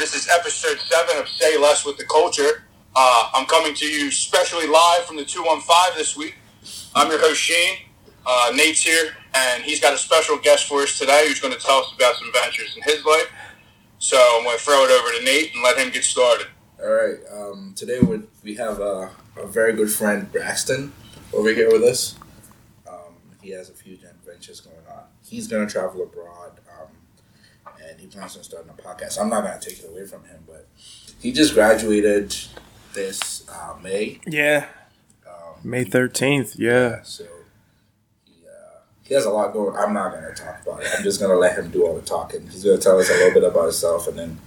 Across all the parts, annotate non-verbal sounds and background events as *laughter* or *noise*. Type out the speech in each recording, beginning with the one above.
This is episode seven of Say Less with the Culture. Uh, I'm coming to you specially live from the 215 this week. I'm your host, Shane. Uh, Nate's here, and he's got a special guest for us today who's going to tell us about some adventures in his life. So I'm going to throw it over to Nate and let him get started. All right. Um, today we have a, a very good friend, Braxton, over here with us. Um, he has a few adventures going on. He's going to travel abroad, um, and he plans on starting a podcast. I'm not going to take it away from him, but he just graduated this uh, May. Yeah. Um, May 13th. Yeah. So he, uh, he has a lot going. I'm not going to talk about it. I'm just going to let him do all the talking. He's going to tell us a little bit about himself, and then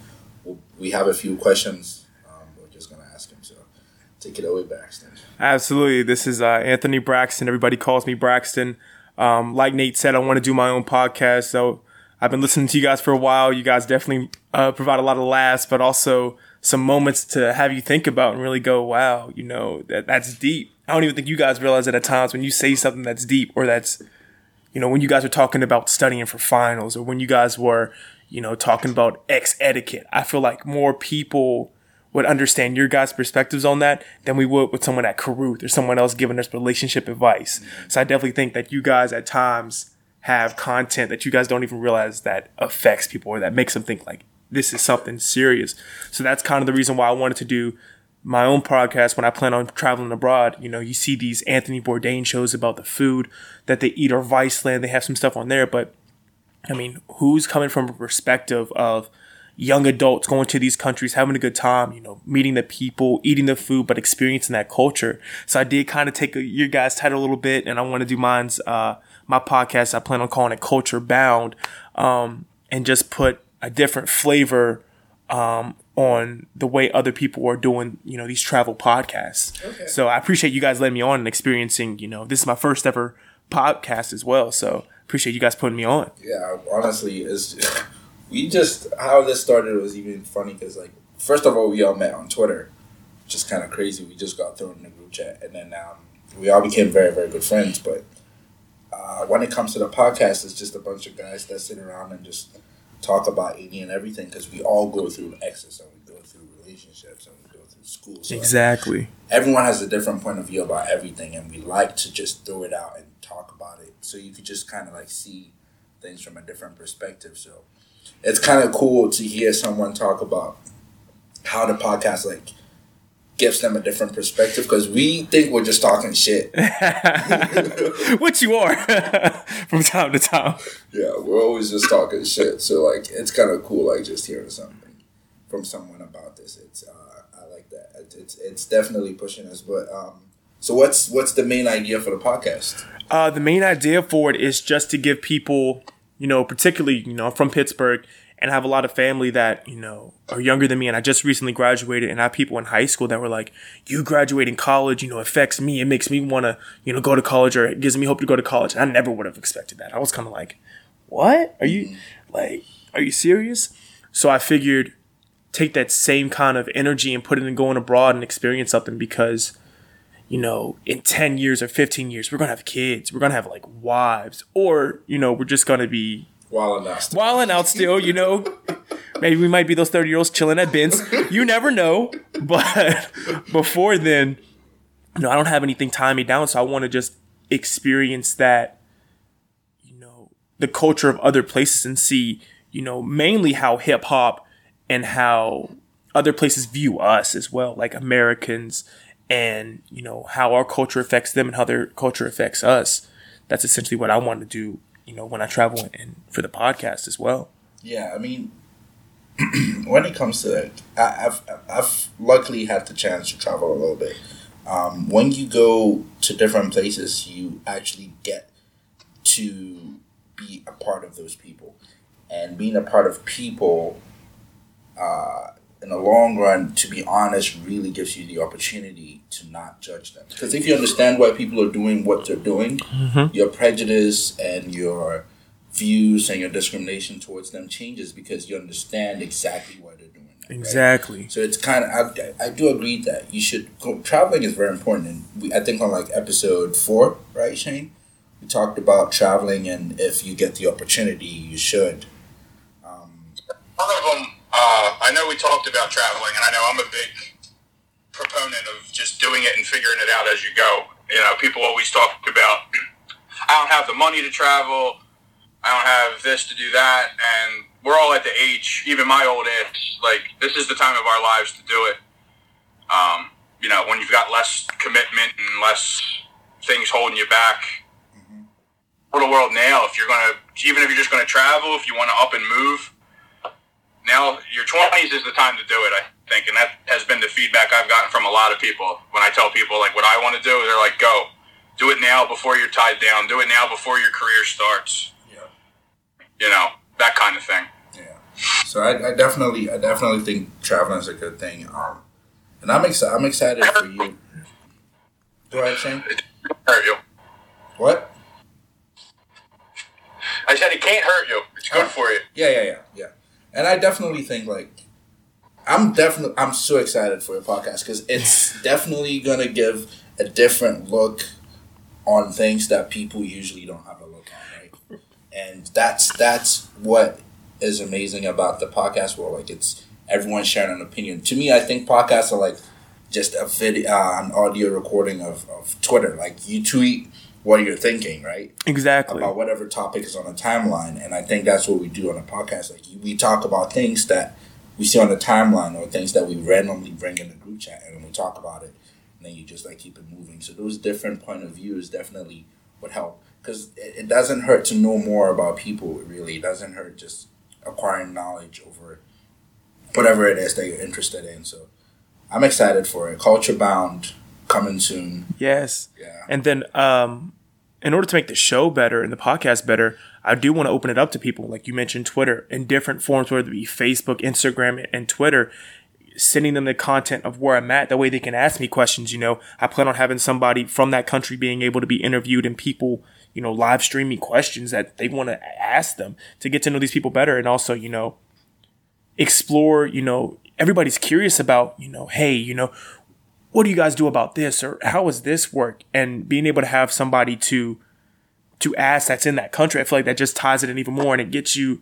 we'll, we have a few questions. Um, we're just going to ask him. So take it away, Braxton. Absolutely. This is uh, Anthony Braxton. Everybody calls me Braxton. Um, like Nate said, I want to do my own podcast. So I've been listening to you guys for a while. You guys definitely uh, provide a lot of laughs, but also some moments to have you think about and really go, wow, you know, that that's deep. I don't even think you guys realize it at times when you say something that's deep or that's, you know, when you guys are talking about studying for finals or when you guys were, you know, talking about X etiquette. I feel like more people would understand your guys' perspectives on that than we would with someone at Caruth or someone else giving us relationship advice. So I definitely think that you guys at times have content that you guys don't even realize that affects people or that makes them think like this is something serious. So that's kind of the reason why I wanted to do my own podcast when I plan on traveling abroad. You know, you see these Anthony Bourdain shows about the food that they eat or Viceland, they have some stuff on there, but I mean, who's coming from a perspective of young adults going to these countries, having a good time, you know, meeting the people, eating the food, but experiencing that culture. So I did kind of take your guys' title a little bit, and I want to do mine's uh, my podcast. I plan on calling it Culture Bound, um, and just put a different flavor um, on the way other people are doing, you know, these travel podcasts. Okay. So I appreciate you guys letting me on and experiencing. You know, this is my first ever podcast as well. So appreciate you guys putting me on. Yeah, honestly, is *laughs* we just how this started was even funny because like first of all we all met on Twitter, which is kind of crazy. We just got thrown in the group chat, and then um, we all became very very good friends. But uh, when it comes to the podcast, it's just a bunch of guys that sit around and just talk about any and everything because we all go through exes and we go through relationships and we go through school. So Exactly. everyone has a different point of view about everything and we like to just throw it out and talk about it so you could just kind of like see things from a different perspective so it's kind of cool to hear someone talk about how the podcast like gives them a different perspective because we think we're just talking shit. *laughs* Which you are *laughs* from time to time. yeah we're always just talking shit. So like it's kind of cool like just hearing something from someone about this. It's uh, i like that. It- it's it's definitely pushing us but um so what's what's the main idea for the podcast? Uh, the main idea for it is just to give people, you know, particularly, you know, from Pittsburgh and have a lot of family that, you know, are younger than me. And I just recently graduated and I have people in high school that were like, you graduating college, you know, affects me. It makes me want to, you know, go to college or it gives me hope to go to college. And I never would have expected that. I was kind of like, what? Are you, like, are you serious? So I figured take that same kind of energy and put it in going abroad and experience something because you know, in 10 years or 15 years, we're going to have kids. We're going to have like wives. Or, you know, we're just going to be While I'm not wilding out still, you know. Maybe we might be those 30 year olds chilling at Ben's. You never know. But *laughs* before then, you know, I don't have anything tying me down. So I want to just experience that, you know, the culture of other places and see, you know, mainly how hip hop and how other places view us as well, like Americans, and you know how our culture affects them and how their culture affects us. That's essentially what I want to do, you know, when I travel and for the podcast as well. Yeah, I mean, *clears throat* when it comes to that, I, I've I've luckily had the chance to travel a little bit. Um, when you go to different places, you actually get to be a part of those people, and being a part of people, uh, in the long run, to be honest, really gives you the opportunity to not judge them. Because if you understand why people are doing what they're doing, your prejudice and your views and your discrimination towards them changes because you understand exactly why they're doing it. right? Exactly. So it's kind of I, I do agree that you should go, traveling is very important, and we, I think on like episode four, right, Shane, we talked about traveling and if you get the opportunity, you should. Um, One of them, I know we talked about traveling, and I know I'm a big proponent of just doing it and figuring it out as you go. You know, people always talk about, *clears throat* I don't have the money to travel, I don't have this to do that, and we're all at the age, even my old age, like this is the time of our lives to do it. Um, you know, when you've got less commitment and less things holding you back. For the world now, if you're gonna, even if you're just gonna travel, if you want to up and move, now your 20s is the time to do it. I think, and that has been the feedback I've gotten from a lot of people. When I tell people like what I want to do, they're like, "Go, do it now before you're tied down. Do it now before your career starts." Yeah. You know that kind of thing. Yeah. So I, I definitely, I definitely think traveling is a good thing. Um, and I'm excited. I'm excited for you. Do I Shane. It hurt you. What? I said it can't hurt you. It's good for you. Yeah, yeah, yeah, yeah. And I definitely think like I'm definitely I'm so excited for your podcast because it's *laughs* definitely gonna give a different look on things that people usually don't have a look on, right? And that's that's what is amazing about the podcast world. Like it's everyone sharing an opinion. To me, I think podcasts are like just a video, uh, an audio recording of, of Twitter. Like you tweet what you're thinking, right? Exactly. About whatever topic is on the timeline. And I think that's what we do on a podcast. Like we talk about things that we see on the timeline or things that we randomly bring in the group chat and we talk about it. And then you just like keep it moving. So those different point of views definitely would help. Because it, it doesn't hurt to know more about people, really. It doesn't hurt just acquiring knowledge over whatever it is that you're interested in. So I'm excited for it. Culture Bound coming soon. Yes. Yeah. And then, um, in order to make the show better and the podcast better, I do want to open it up to people, like you mentioned, Twitter in different forms, whether it be Facebook, Instagram, and Twitter, sending them the content of where I'm at. That way they can ask me questions. You know, I plan on having somebody from that country being able to be interviewed and people, you know, live streaming questions that they want to ask them to get to know these people better. And also, you know, explore, you know, everybody's curious about, you know, hey, you know, what do you guys do about this? Or how does this work? And being able to have somebody to to ask that's in that country i feel like that just ties it in even more and it gets you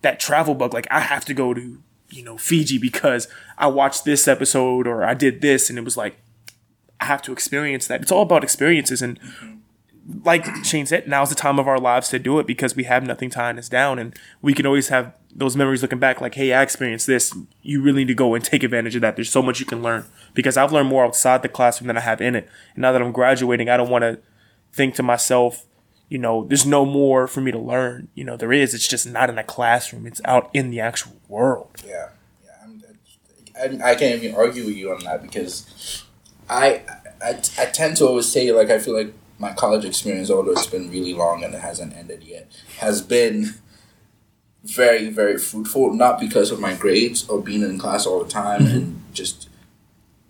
that travel bug. Like i have to go to you know fiji because i watched this episode or i did this and it was like i have to experience that. It's all about experiences and like shane said now's the time of our lives to do it because we have nothing tying us down and we can always have those memories looking back like hey i experienced this. You really need to go and take advantage of that. There's so much you can learn. Because i've learned more outside the classroom than i have in it. And now that i'm graduating i don't want to think to myself you know there's no more for me to learn. You know there is. It's just not in a classroom. It's out in the actual world. Yeah, yeah. I, I can't even argue with you on that because I, I I tend to always say like I feel like my college experience, although it's been really long and it hasn't ended yet, has been very very fruitful. Not because of my grades or being in class all the time mm-hmm. and just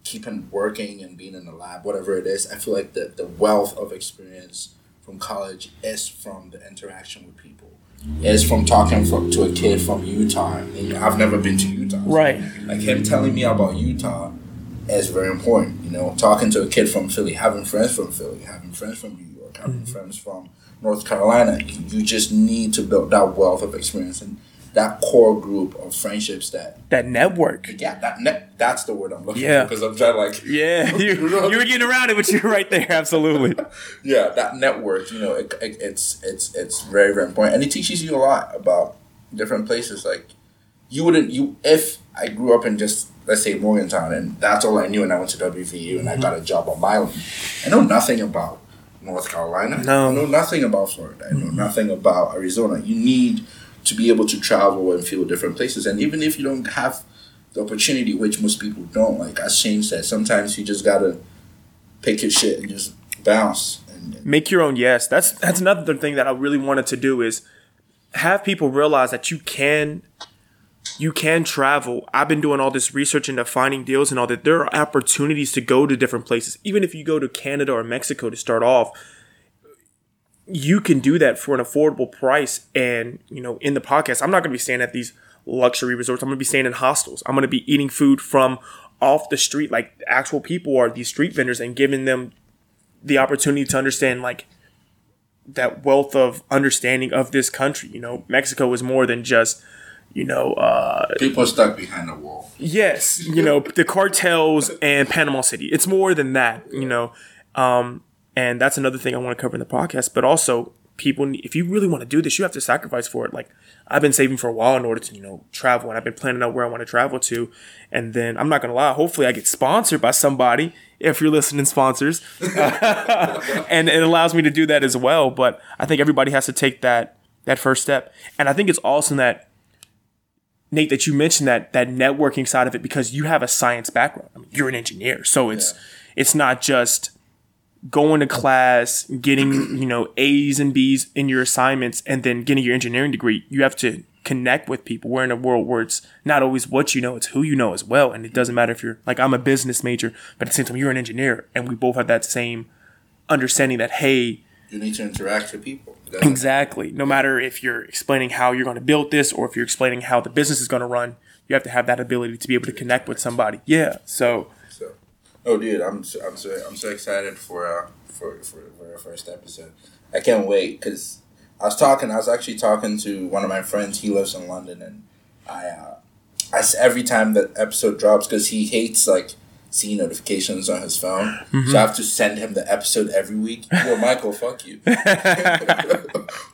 keeping working and being in the lab, whatever it is. I feel like the the wealth of experience from college is from the interaction with people. Is from talking from, to a kid from Utah. And I've never been to Utah. so Right. like him telling me about Utah is very important. You know, talking to a kid from Philly, having friends from Philly, having friends from New York, having mm-hmm. friends from North Carolina. You, just need to build that wealth of experience and that core group of friendships that that network yeah that ne- that's the word I'm looking Yeah. for because I'm trying to like *laughs* yeah *laughs* you, you were getting around it but you're right there absolutely *laughs* yeah that network you know it, it, it's it's it's very very important and it teaches you a lot about different places like you wouldn't you if I grew up in just let's say Morgantown and that's all I knew and I went to WVU and I mm-hmm. got a job on Mylan I know nothing about North Carolina. No. I know nothing about Florida. I know mm-hmm. nothing about Arizona. You need to be able to travel and feel different places. And even if you don't have the opportunity which most people don't like as Shane said sometimes you just gotta pick your shit and just bounce and, and make your own yes. That's that's another thing that i really wanted to do is have people realize that you can you can travel. I've been doing all this research into finding deals and all that. There are opportunities to go to different places. Even if you go to canada or mexico to start off you can do that for an affordable price and you know in the podcast i'm not going to be staying at these luxury resorts. I'm going to be staying in hostels. I'm going to be eating food from off the street. Like actual people are these street vendors and giving them the opportunity to understand like that wealth of understanding of this country. You know, Mexico is more than just you know, uh, People are stuck behind the wall. yes, you know, the cartels and Panama City. It's more than that, you know. Um, and that's another thing I want to cover in the podcast. But also, people, if you really want to do this, you have to sacrifice for it. Like I've been saving for a while in order to, you know, travel, and I've been planning out where I want to travel to. And then I'm not gonna lie, hopefully I get sponsored by somebody. If you're listening, sponsors, *laughs* and it allows me to do that as well. But I think everybody has to take that that first step, and I think it's awesome that Nate, that you mentioned that that networking side of it because you have a science background. I mean, you're an engineer, so it's it's not just going to class, getting you know A's and B's in your assignments, and then getting your engineering degree. You have to connect with people. We're in a world where it's not always what you know; it's who you know as well. And it doesn't matter if you're like I'm a business major, but at the same time you're an engineer, and we both have that same understanding that hey, You need to interact with people. That's- Exactly. No matter if you're explaining how you're going to build this or if you're explaining how the business is going to run, you have to have that ability to be able to connect with somebody. Yeah. So, So, oh, dude, I'm so, I'm so I'm so excited for uh for for, for our first episode. I can't wait because I was talking. I was actually talking to one of my friends. He lives in London, and I uh, I every time the episode drops because he hates like seeing notifications on his phone, so I have to send him the episode every week. Yo, Michael, fuck you. *laughs*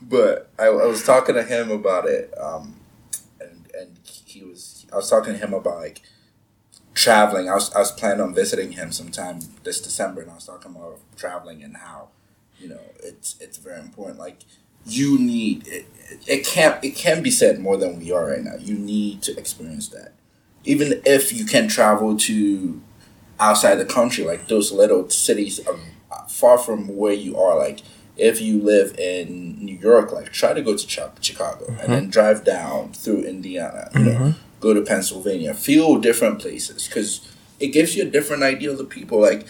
but I, I was talking to him about it, um, and and he was I was talking to him about like traveling. I was I was planning on visiting him sometime this December, and I was talking about traveling and how you know it's it's very important. Like you need it. It can't it can be said more than we are right now. You need to experience that, even if you can travel to outside the country, like those little cities are far from where you are. Like if you live in New York, like try to go to Chi- Chicago and then mm-hmm. drive down through Indiana. You know, mm-hmm. go to Pennsylvania, feel different places because it gives you a different idea of the people. Like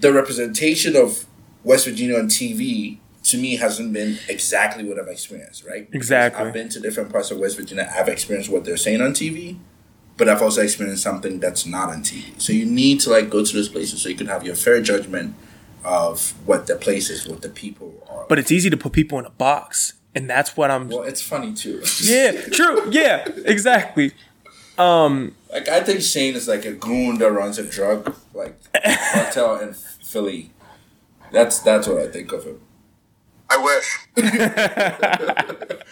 the representation of West Virginia on TV to me hasn't been exactly what I've experienced. Right? Because Exactly. I've been to different parts of West Virginia. I've experienced what they're saying on TV but I've also experienced something that's not on TV. So you need to like go to those places so you can have your fair judgment of what the places, what the people are. but it's easy to put people in a box. And that's what I'm. well, it's funny too. *laughs* Yeah, true. Yeah, exactly. Um, like I think Shane is like a goon that runs a drug like *laughs* cartel in Philly. That's that's what I think of him. I wish. *laughs*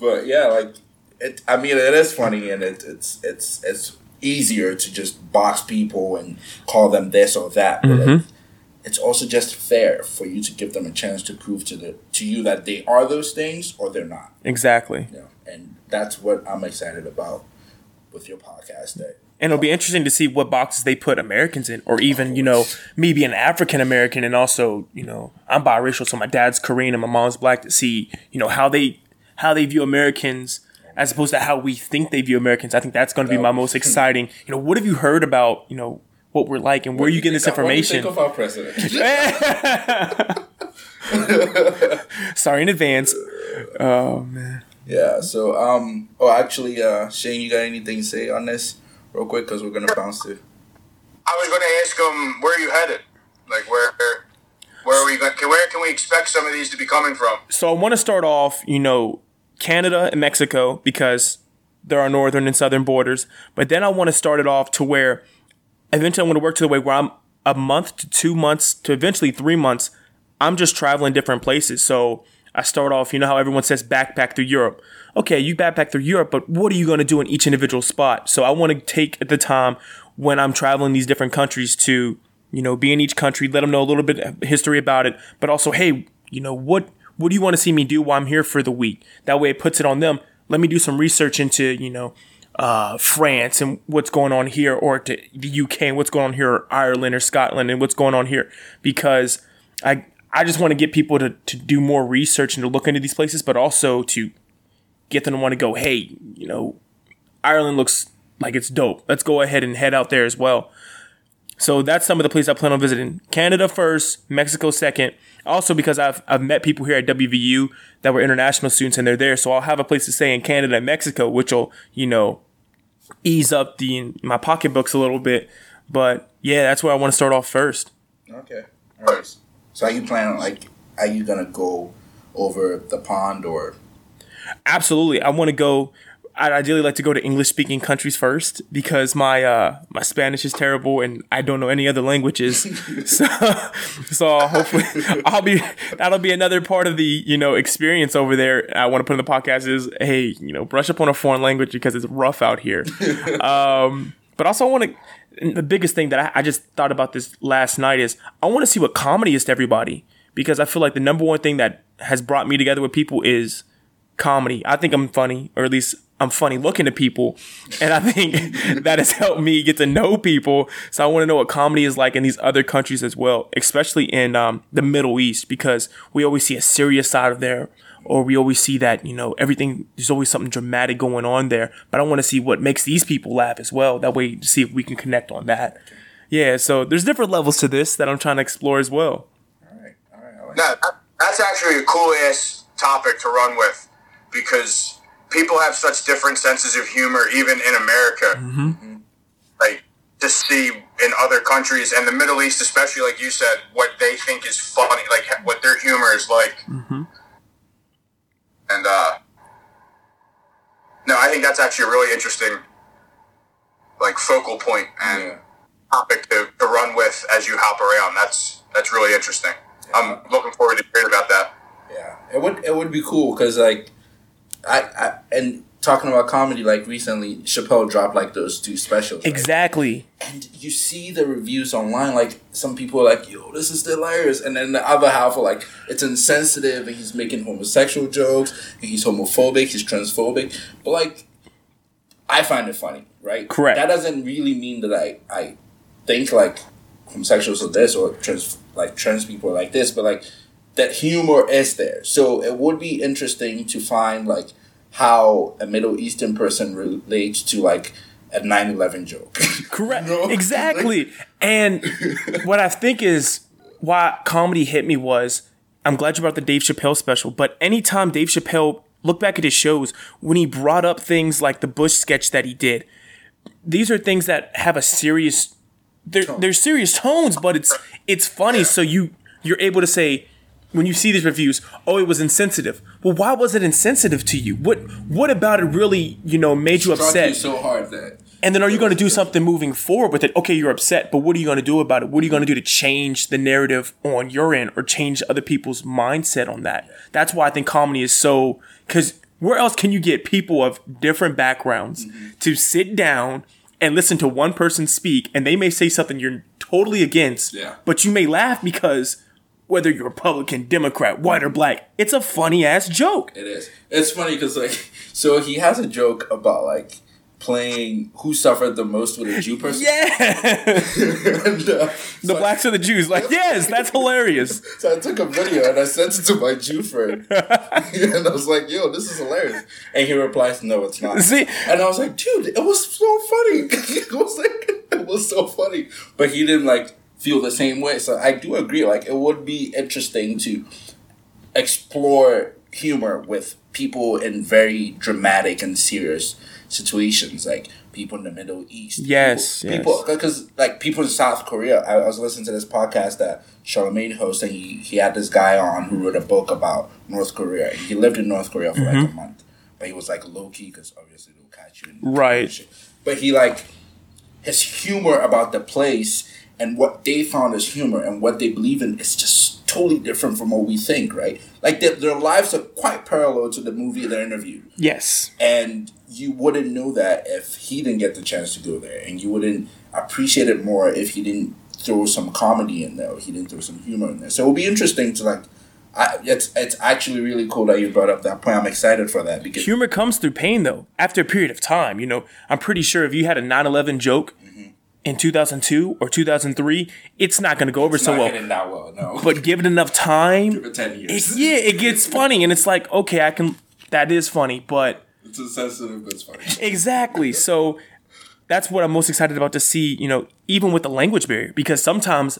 But yeah, like it. I mean, it is funny, and it, it's it's it's easier to just box people and call them this or that. But like, mm-hmm. it's also just fair for you to give them a chance to prove to the to you that they are those things or they're not. Exactly. You know, and that's what I'm excited about with your podcast. That And it'll be interesting to see what boxes they put Americans in, or even, you know, me being African American and also, you know, I'm biracial, so my dad's Korean and my mom's black to see, you know, how they how they view Americans as opposed to how we think they view Americans. I think that's gonna be my most exciting. You know, what have you heard about, you know, what we're like and where are you getting this What do you information? think of our president? *laughs* Sorry in advance. Oh man. yeah. So um. Oh, actually, uh, Shane, you got anything to say on this, real quick? Because we're gonna bounce to. I was going to ask him where are you headed? Like where where are we going? Where can we expect some of these to be coming from? So I want to start off, you know, Canada and Mexico because there are northern and southern borders. But then I want to start it off to where eventually I want to work to the way where I'm a month to two months to eventually three months. I'm just traveling different places. So I start off, you know how everyone says backpack through Europe. Okay, you backpack through Europe, but what are you going to do in each individual spot? So I want to take at the time when I'm traveling these different countries to, you know, be in each country, let them know a little bit history about it, but also, hey, you know, what what do you want to see me do while I'm here for the week? That way it puts it on them. Let me do some research into, you know, uh, France and what's going on here, or to the UK and what's going on here, or Ireland or Scotland and what's going on here, because I I just want to get people to to do more research and to look into these places, but also to get them to want to go. Hey, you know, Ireland looks like it's dope. Let's go ahead and head out there as well. So that's some of the places I plan on visiting. Canada first, Mexico second. Also because I've I've met people here at WVU that were international students and they're there, so I'll have a place to stay in Canada and Mexico, which will you know ease up the my pocketbooks a little bit. But yeah, that's where I want to start off first. Okay. All right. So are you planning like? Are you gonna go over the pond or? Absolutely, I want to go. I'd ideally like to go to English speaking countries first because my uh, my Spanish is terrible and I don't know any other languages. *laughs* so so hopefully I'll be that'll be another part of the you know experience over there. I want to put in the podcast is hey you know brush up on a foreign language because it's rough out here. *laughs* um, but also I want to the biggest thing that I, I just thought about this last night is I want to see what comedy is to everybody because I feel like the number one thing that has brought me together with people is comedy. I think I'm funny, or at least I'm funny looking to people. And I think *laughs* that has helped me get to know people. So I want to know what comedy is like in these other countries as well, especially in um, the Middle East, because we always see a serious side of there, or we always see that, you know, everything, there's always something dramatic going on there. But I want to see what makes these people laugh as well. That way, see if we can connect on that. Yeah, so there's different levels to this that I'm trying to explore as well. All right, all right. Like that's actually a cool ass topic to run with because people have such different senses of humor, even in America. Like to see in other countries and the Middle East, especially like you said, what they think is funny, like what their humor is like. And uh, no, I think that's actually a really interesting, like focal point and Yeah. topic to, to run with as you hop around. That's that's really interesting. I'm looking forward to hearing about that. Yeah, it would it would be cool because like, I, I and talking about comedy like recently, Chappelle dropped like those two specials. right? Exactly. And you see the reviews online, like some people are like, "Yo, this is hilarious," and then the other half are like, "It's insensitive," and he's making homosexual jokes, and he's homophobic, he's transphobic. But like, I find it funny, right? Correct. That doesn't really mean that I I think like homosexuals are this or trans like trans people are like this, but like that humor is there. So it would be interesting to find like how a Middle Eastern person relates to like a 9-11 joke. *laughs* Correct. You know? *laughs* Exactly. and *laughs* what I think is why comedy hit me was I'm glad you brought the Dave Chappelle special, but anytime Dave Chappelle look back at his shows when he brought up things like the Bush sketch that he did, these are things that have a serious they're, they're serious tones, but it's it's funny. So you you're able to say when you see these reviews, oh, it was insensitive. Well, why was it insensitive to you? What what about it really you know made you Struck upset? you so hard that And then are you going to do something moving forward with it? Okay, you're upset, but what are you going to do about it? What are you going to do to change the narrative on your end or change other people's mindset on that? That's why I think comedy is so cuz where else can you get people of different backgrounds mm-hmm. to sit down and listen to one person speak and they may say something you're totally against, Yeah. but you may laugh because whether you're Republican, Democrat, white or black, it's a funny ass joke. It is. It's funny because like, *laughs* so he has a joke about like playing who suffered the most with a Jew *laughs* person. Yeah. *laughs* and, uh, the so, blacks or the Jews. Like, yes, that's hilarious. so I took a video and I sent it to my Jew friend, and I was like, "Yo, this is hilarious." And he replies, "No, it's not." See? and I was like, "Dude, it was so funny." it was like, it was so funny, but he didn't like feel the same way. So I do agree. Like, it would be interesting to explore humor with people in very dramatic and serious situations, like people in the Middle East. Yes, people, yes. because like people in South Korea. I, I was listening to this podcast that Charlamagne hosts, and he he had this guy on who wrote a book about North Korea. He lived in North Korea for Mm-hmm. like a month, but he was like low key because obviously they'll catch you. Right. But he like his humor about the place and what they found as humor and what they believe in is just totally different from what we think, right? Like their, their lives are quite parallel to the movie they're interviewed. Yes. And you wouldn't know that if he didn't get the chance to go there. And you wouldn't appreciate it more if he didn't throw some comedy in there or he didn't throw some humor in there. So it would be interesting to like I, it's it's actually really cool that you brought up that point. I'm excited for that because Humor comes through pain, though, after a period of time. You know, I'm pretty sure if you had a 9 11 joke in 2002 or 2003, it's not going to go over it's so well. well. No, But give it enough time, for ten it, yeah, it gets funny. And it's like, okay, I can, that is funny. But it's insensitive, but it's funny. exactly. So that's what I'm most excited about to see, you know, even with the language barrier, because sometimes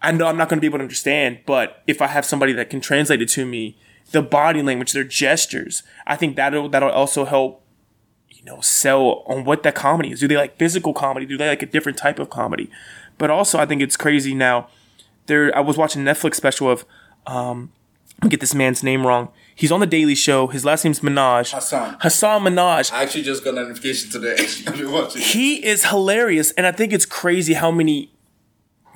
I know I'm not going to be able to understand, but if I have somebody that can translate it to me, the body language, their gestures, I think that'll that'll also help, you know, sell on what that comedy is. Do they like physical comedy? Do they like a different type of comedy? But also, I think it's crazy now. There, I was watching a Netflix special of um, get this man's name wrong. He's on the Daily Show. His last name's Minhaj. Hasan. Hasan Minhaj. I actually just got a notification today. *laughs* I've been watching. He is hilarious, and I think it's crazy how many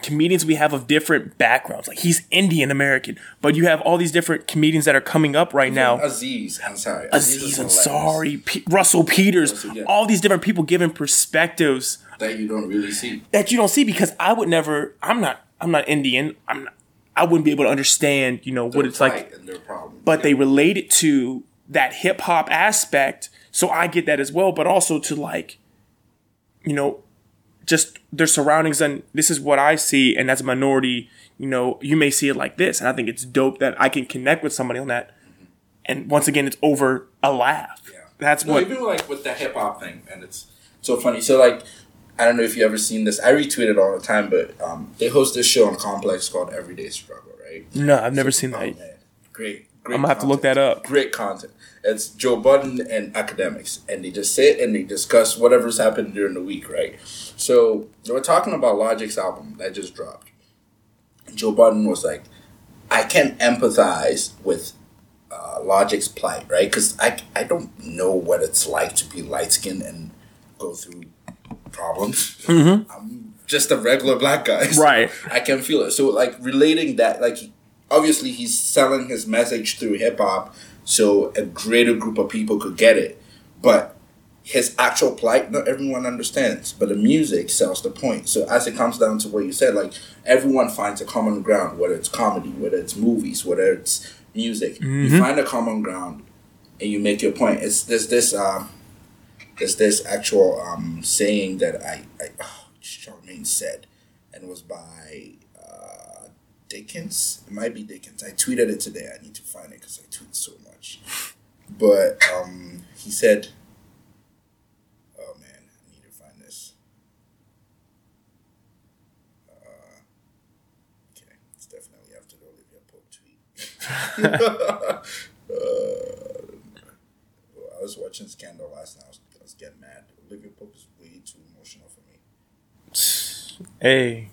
comedians we have of different backgrounds. Like he's Indian American, but you have all these different comedians that are coming up right now. Aziz Ansari. Aziz is hilarious. Ansari, P- Russell Peters, Russell, yeah. all these different people giving perspectives that you don't really see. that you don't see because I would never. I'm not. I'm not Indian. I'm. Not, I wouldn't be able to understand. You know what it's like. Fight and their problems. But they relate it to that hip hop aspect, so I get that as well. But also to like, you know, just their surroundings and this is what I see, and as a minority, you know, you may see it like this, and I think it's dope that I can connect with somebody on that. And once again, it's over a laugh. Yeah. That's No, what. even like with the hip hop thing, and it's so funny. So like, I don't know if you ever seen this. I retweet it all the time, but um, they host this show on Complex called Everyday Struggle, right? no, I've never seen Oh, that. man. Great, great. I'm gonna have to look that up. Great content. It's Joe Budden and Akademiks, and they just sit and they discuss whatever's happened during the week, right? So they were talking about Logic's album that just dropped. Joe Budden was like, "I can't empathize with uh, Logic's plight, right? Because I I don't know what it's like to be light skinned and go through problems. I'm just a regular black guy, so Right. I can feel it. So like relating that, like obviously he's selling his message through hip hop, so a greater group of people could get it. But his actual plight, not everyone understands. But the music sells the point. So as it comes down to what you said, like everyone finds a common ground, whether it's comedy, whether it's movies, whether it's music. You find a common ground, and you make your point. It's there's this um, there's this actual um saying that I I oh, Charlamagne said, and it was by Dickens. It might be Dickens. I tweeted it today. I need to find it because I tweet so much. But um, he said, "Oh man, I need to find this." Uh, okay, it's definitely after the Olivia Pope tweet. *laughs* *laughs* uh, I was watching Scandal last night. I was, I was getting mad. Olivia Pope is way too emotional for me. Hey.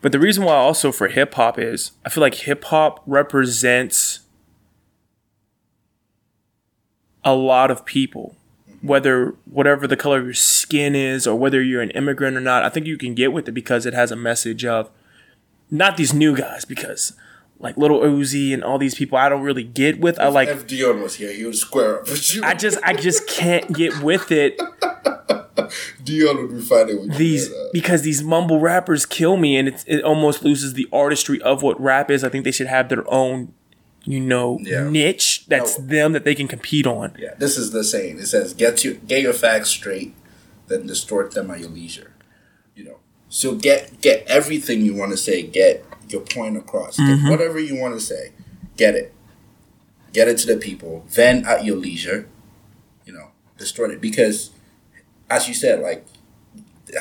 But the reason why also for hip hop is I feel like hip hop represents a lot of people. Whether whatever the color of your skin is or whether you're an immigrant or not, I think you can get with it because it has a message of not these new guys because like Lil Uzi and all these people I don't really get with. I like if Dion was here, he would square up. I just I just can't get with it *laughs* Dion would be fighting with these you. because these mumble rappers kill me and it's, it almost loses the artistry of what rap is i think they should have their own you know Yeah. niche that's No. them that they can compete on Yeah, this is the saying. It says, "Get you get your facts straight, then distort them at your leisure." You know, so get get everything you want to say. Get your point across. Mm-hmm. Get whatever you want to say. Get it. Get it to the people. Then at your leisure, you know, distort it because, as you said, like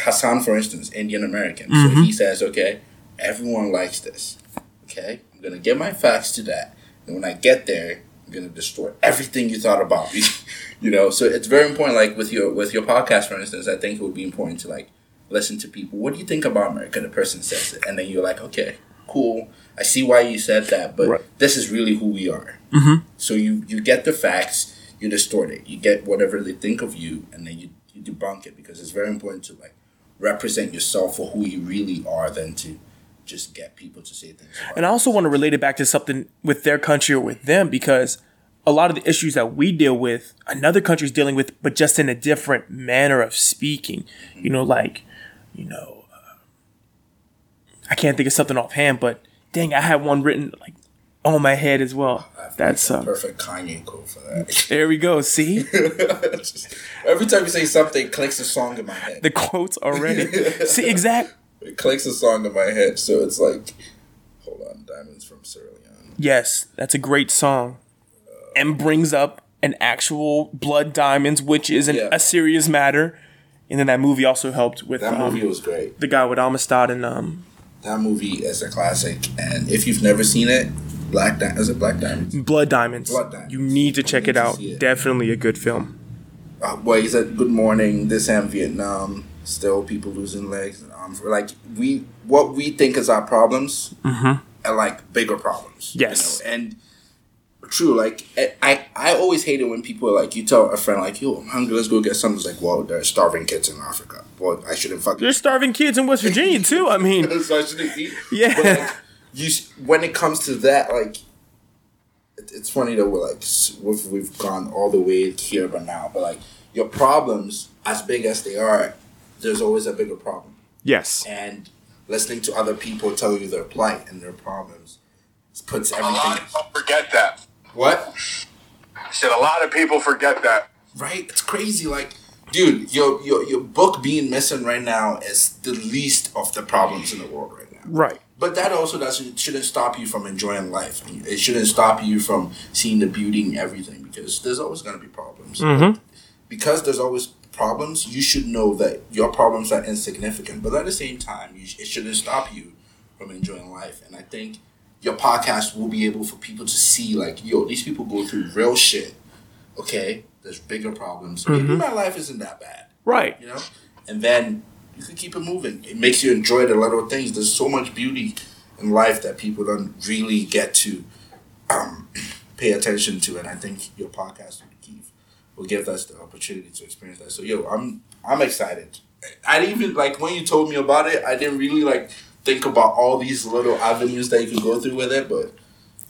Hasan, for instance, Indian American. Mm-hmm. So he says, "Okay, everyone likes this. Okay, I'm gonna get my facts to that, and when I get there." I'm gonna destroy everything you thought about me. *laughs* you know, so it's very important. Like with your with your podcast, for instance, I think it would be important to like listen to people. What do you think about America? The person says it, and then you're like, okay, cool. I see why you said that, but Right. this is really who we are. Mhm. So you you get the facts, you distort it. You get whatever they think of you, and then you you debunk it because it's very important to like represent yourself for who you really are than to just get people to say things. And i also want to relate it back to something with their country or with them because a lot of the issues that we deal with another country's dealing with but just in a different manner of speaking you know like you know uh, i can't think of something offhand but dang i had one written like on my head as well that's a uh, perfect Kanye quote for that. *laughs* there we go see *laughs* Just- every time you say something, it clicks a song in my head. the quotes already. *laughs* See, exact. It clicks a song in my head, so it's like, hold on, Diamonds from Sierra Leone. Yes, that's a great song, and brings up an actual blood diamonds, which is an, Yeah. a serious matter. And then that movie also helped with That um, movie was great. the guy with Amistad and um, That movie is a classic, and if you've never seen it, Black Di- is it Black Diamonds? Blood Diamonds. Blood Diamonds. You need to check You it out. it. Definitely a good film. Uh, boy, he said, "Good morning, this and Vietnam." Still, people losing legs and arms. Like we, what we think is our problems, are like bigger problems. you Yes. know, and true. Like I, I, I always hate it when people are like you tell a friend like, "Yo, I'm hungry. Let's go get something." It's like, well, there are starving kids in Africa. Well, I shouldn't fucking. There's starving kids in West *laughs* Virginia too. I mean, *laughs* so I shouldn't eat. Yeah. But like, you when it comes to that, like, it's funny that we're like we've, we've gone all the way here, but now, but like your problems, as big as they are, there's always a bigger problem. yes, And listening to other people tell you their plight and their problems puts everything A lot of people forget that. What? I said a lot of people forget that. Right? It's crazy. Like, dude, your your your book being missing right now is the least of the problems in the world right now. right. But that also doesn't shouldn't stop you from enjoying life. It shouldn't stop you from seeing the beauty in everything because there's always going to be problems. Mhm. Because there's always problems, you should know that your problems are insignificant. But at the same time, you, sh- it shouldn't stop you from enjoying life. And I think your podcast will be able for people to see like, yo, these people go through real shit. Okay, there's bigger problems. Maybe my life isn't that bad Right. you know, and then you can keep it moving. It makes you enjoy the little things. There's so much beauty in life that people don't really get to um, *clears throat* pay attention to, and I think your podcast will give will give us the opportunity to experience that. So, yo, I'm I'm excited. I didn't even like when you told me about it. I didn't really like think about all these little avenues that you can go through with it, but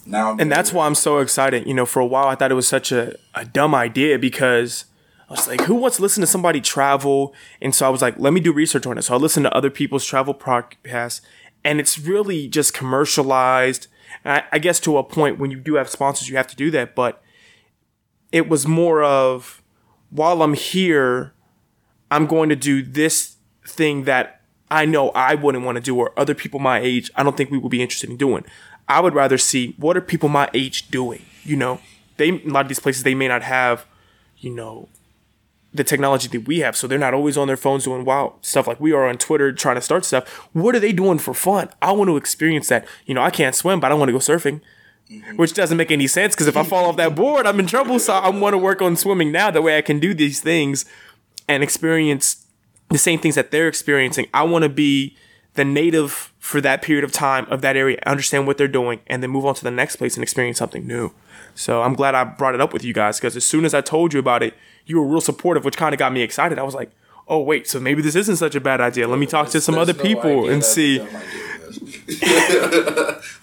now I'm And that's why I'm so excited. You know, for a while I thought it was such a, a dumb idea because I was like, who wants to listen to somebody travel? And so I was like, let me do research on it. So I listened to other people's travel podcasts, and it's really just commercialized. I, I guess to a point when you do have sponsors, you have to do that. But it was more of while I'm here, I'm going to do this thing that I know I wouldn't want to do, or other people my age, I don't think we would be interested in doing. I would rather see what are people my age doing. You know, they a lot of these places they may not have, you know, the technology that we have, so they're not always on their phones doing wild stuff like we are on Twitter trying to start stuff. What are they doing for fun? I want to experience that. You know, I can't swim, but I want to go surfing mm-hmm. which doesn't make any sense because if I fall off that board, I'm in trouble. So I want to work on swimming now. That way I can do these things and experience the same things that they're experiencing. I want to be the native for that period of time of that area, understand what they're doing, and then move on to the next place and experience something new. So I'm glad I brought it up with you guys because as soon as I told you about it, you were real supportive, which kind of got me excited. I was like, oh, wait, so maybe this isn't such a bad idea. Let me talk to some other no people and see. dumb idea, man.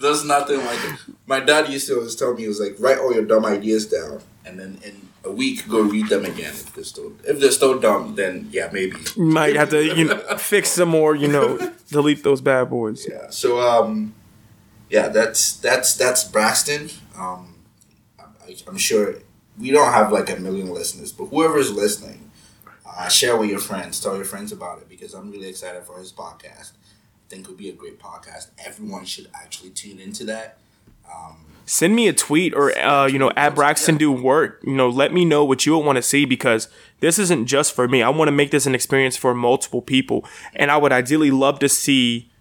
There's nothing like it. My dad used to always tell me, he was like, write all your dumb ideas down, and then in a week go read them again. If they're still if they're still dumb, then yeah, maybe. You might have to, you *laughs* know, fix some more, you know, delete those bad boys. Yeah. So um, yeah, that's that's that's Braxton. Um, I, I'm sure we don't have like a million listeners, but whoever's listening, uh, share with your friends. Tell your friends about it because I'm really excited for his podcast. I think it'll be a great podcast. Everyone should actually tune into that. Send me a tweet or, uh, you know, at Braxton do work. You know, let me know what you would want to see because this isn't just for me. I want to make this an experience for multiple people. And I would ideally love to see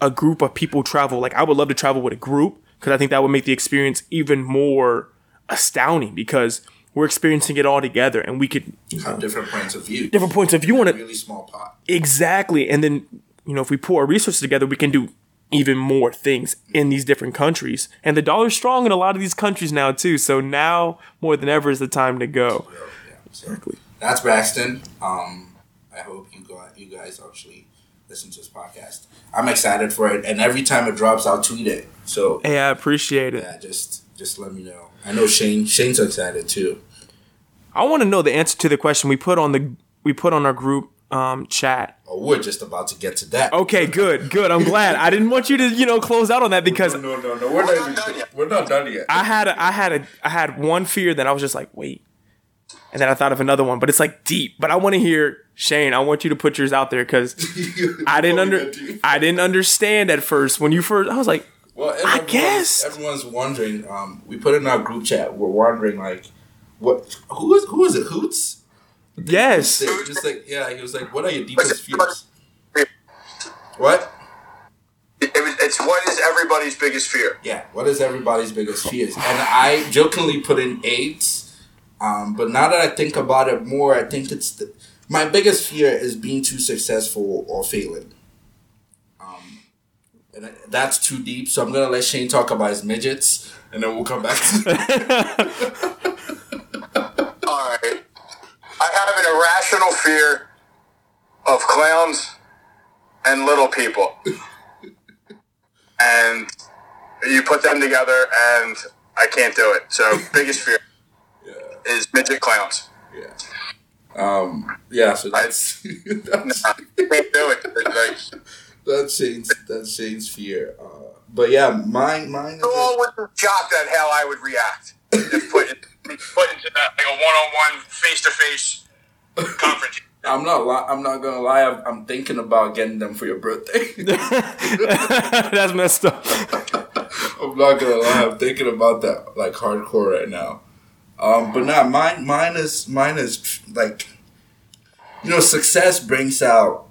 a group of people travel. Like, I would love to travel with a group because I think that would make the experience even more astounding because we're experiencing it all together and we could, you know, Have different points of view. different points of view on it. Really small pot. Exactly. And then, you know, if we pull our resources together, we can do even more things in these different countries. And the dollar's strong in a lot of these countries now, too. So now more than ever is the time to go. Yeah, so that's Braxton. Um, I hope you go, you guys actually listen to this podcast. I'm excited for it, and every time it drops, I'll tweet it. So Hey, I appreciate it. yeah, just just let me know. I know Shane. Shane's excited too. I want to know the answer to the question we put on the we put on our group um, chat. Oh, we're just about to get to that. Okay, good, good. I'm glad. I didn't want you to, you know, close out on that because no, no, no. We're, not even- done yet. We're not done yet. I had a, I had a I had one fear that I was just like, wait. And then I thought of another one, but it's like deep. But I want to hear Shane. I want you to put yours out there because *laughs* I didn't under I didn't understand at first when you first. I was like, Well, I guess everyone's wondering. Um, we put in our group chat. We're wondering like, what? Who is who is it? Hoots? yes, Just like yeah, he was like, what are your deepest fears? What? It, it was- it's what is everybody's biggest fear? Yeah, what is everybody's biggest fears? And I jokingly put in AIDS, um, but now that I think about it more, I think it's the, my biggest fear is being too successful or failing. And that's too deep. So I'm gonna let Shane talk about his midgets, and then we'll come back. to *laughs* All right. I have an irrational fear of clowns and little people. and you put them together, and I can't do it. So, biggest fear is midget clowns. yeah. Um. Yeah. So that's *laughs* that's, I can't do it. Like, that's Shane's that's Shane's fear. Uh, but yeah, mine mine. Is who all a- would be shocked at how I would react if put, in, put into that, like a one-on-one, face-to-face conference. I'm not. Li- I'm not gonna lie. I'm, I'm thinking about getting them for your birthday. *laughs* *laughs* That's messed up. I'm not gonna lie. I'm thinking about that like hardcore right now. Um, but nah, mine mine is mine is like, you know, success brings out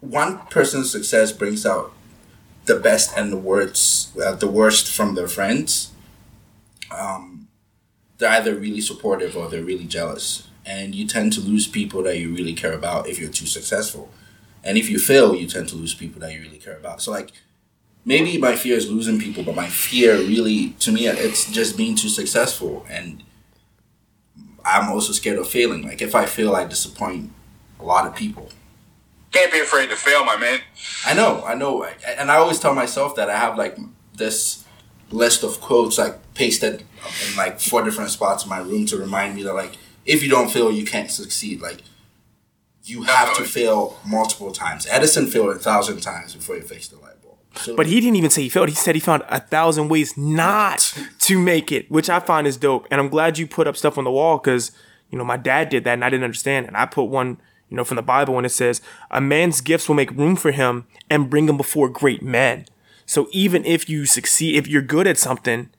one person's success brings out the best and the worst, uh, the worst from their friends. Um, they're either really supportive or they're really jealous, and you tend to lose people that you really care about if you're too successful. And if you fail, you tend to lose people that you really care about. So like maybe my fear is losing people, but my fear really, to me, it's just being too successful. And I'm also scared of failing. Like if I fail, I disappoint a lot of people. Can't be afraid to fail, my man. I know, I know, and I always tell myself that I have like this list of quotes like pasted in like four different spots in my room to remind me that like if you don't fail, you can't succeed. Like you have to fail multiple times. Edison failed a thousand times before he fixed the light bulb. So, But he didn't even say he failed. He said he found a thousand ways not to make it, which I find is dope. And I'm glad you put up stuff on the wall because, you know, my dad did that and I didn't understand. And I put one, you know, from the Bible when it says, a man's gifts will make room for him and bring him before great men. So even if you succeed, if you're good at something,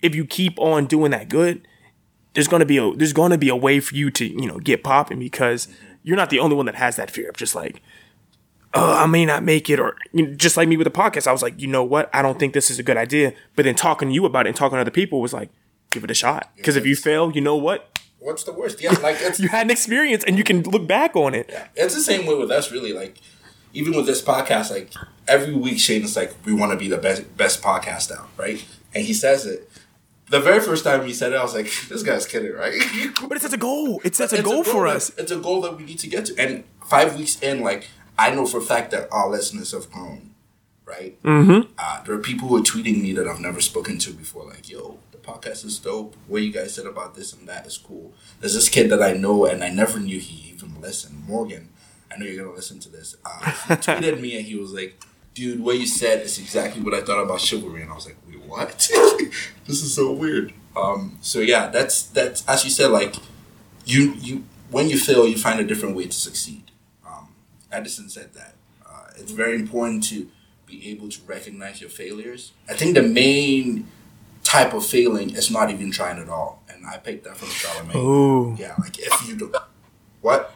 if you keep on doing that good, there's gonna be a there's gonna be a way for you to you know get popping because you're not the only one that has that fear of just like oh, I may not make it, or you know, just like me with the podcast, I was like, you know what, I don't think this is a good idea. But then talking to you about it and talking to other people was like, give it a shot. Because if you fail, you know what, what's the worst? Yeah, like it's *laughs* you had an experience and you can look back on it. it's the same way with us really like even with this podcast like every week shane is like we want to be the best best podcast out right and he says it the very first time he said it i was like *laughs* this guy's kidding right *laughs* But it sets a goal. It sets a It's goal for that- us. it's a goal that we need to get to and five weeks in like i know for a fact that our listeners have grown right mm-hmm. uh, there are people who are tweeting me that i've never spoken to before like yo podcast is dope what you guys said about this and that is cool there's this kid that i know and i never knew he even listened morgan I know you're gonna listen to this. Uh, he *laughs* tweeted me and he was like, "Dude, what you said is exactly what I thought about chivalry." And I was like, "Wait, what? *laughs* this is so weird." Um, so yeah, that's that's as you said, like you you when you fail, you find a different way to succeed. Um, Edison said that uh, it's very important to be able to recognize your failures. I think the main type of feeling is not even trying at all, and I picked that from Charlamagne. Ooh. Yeah, like if you don't, what?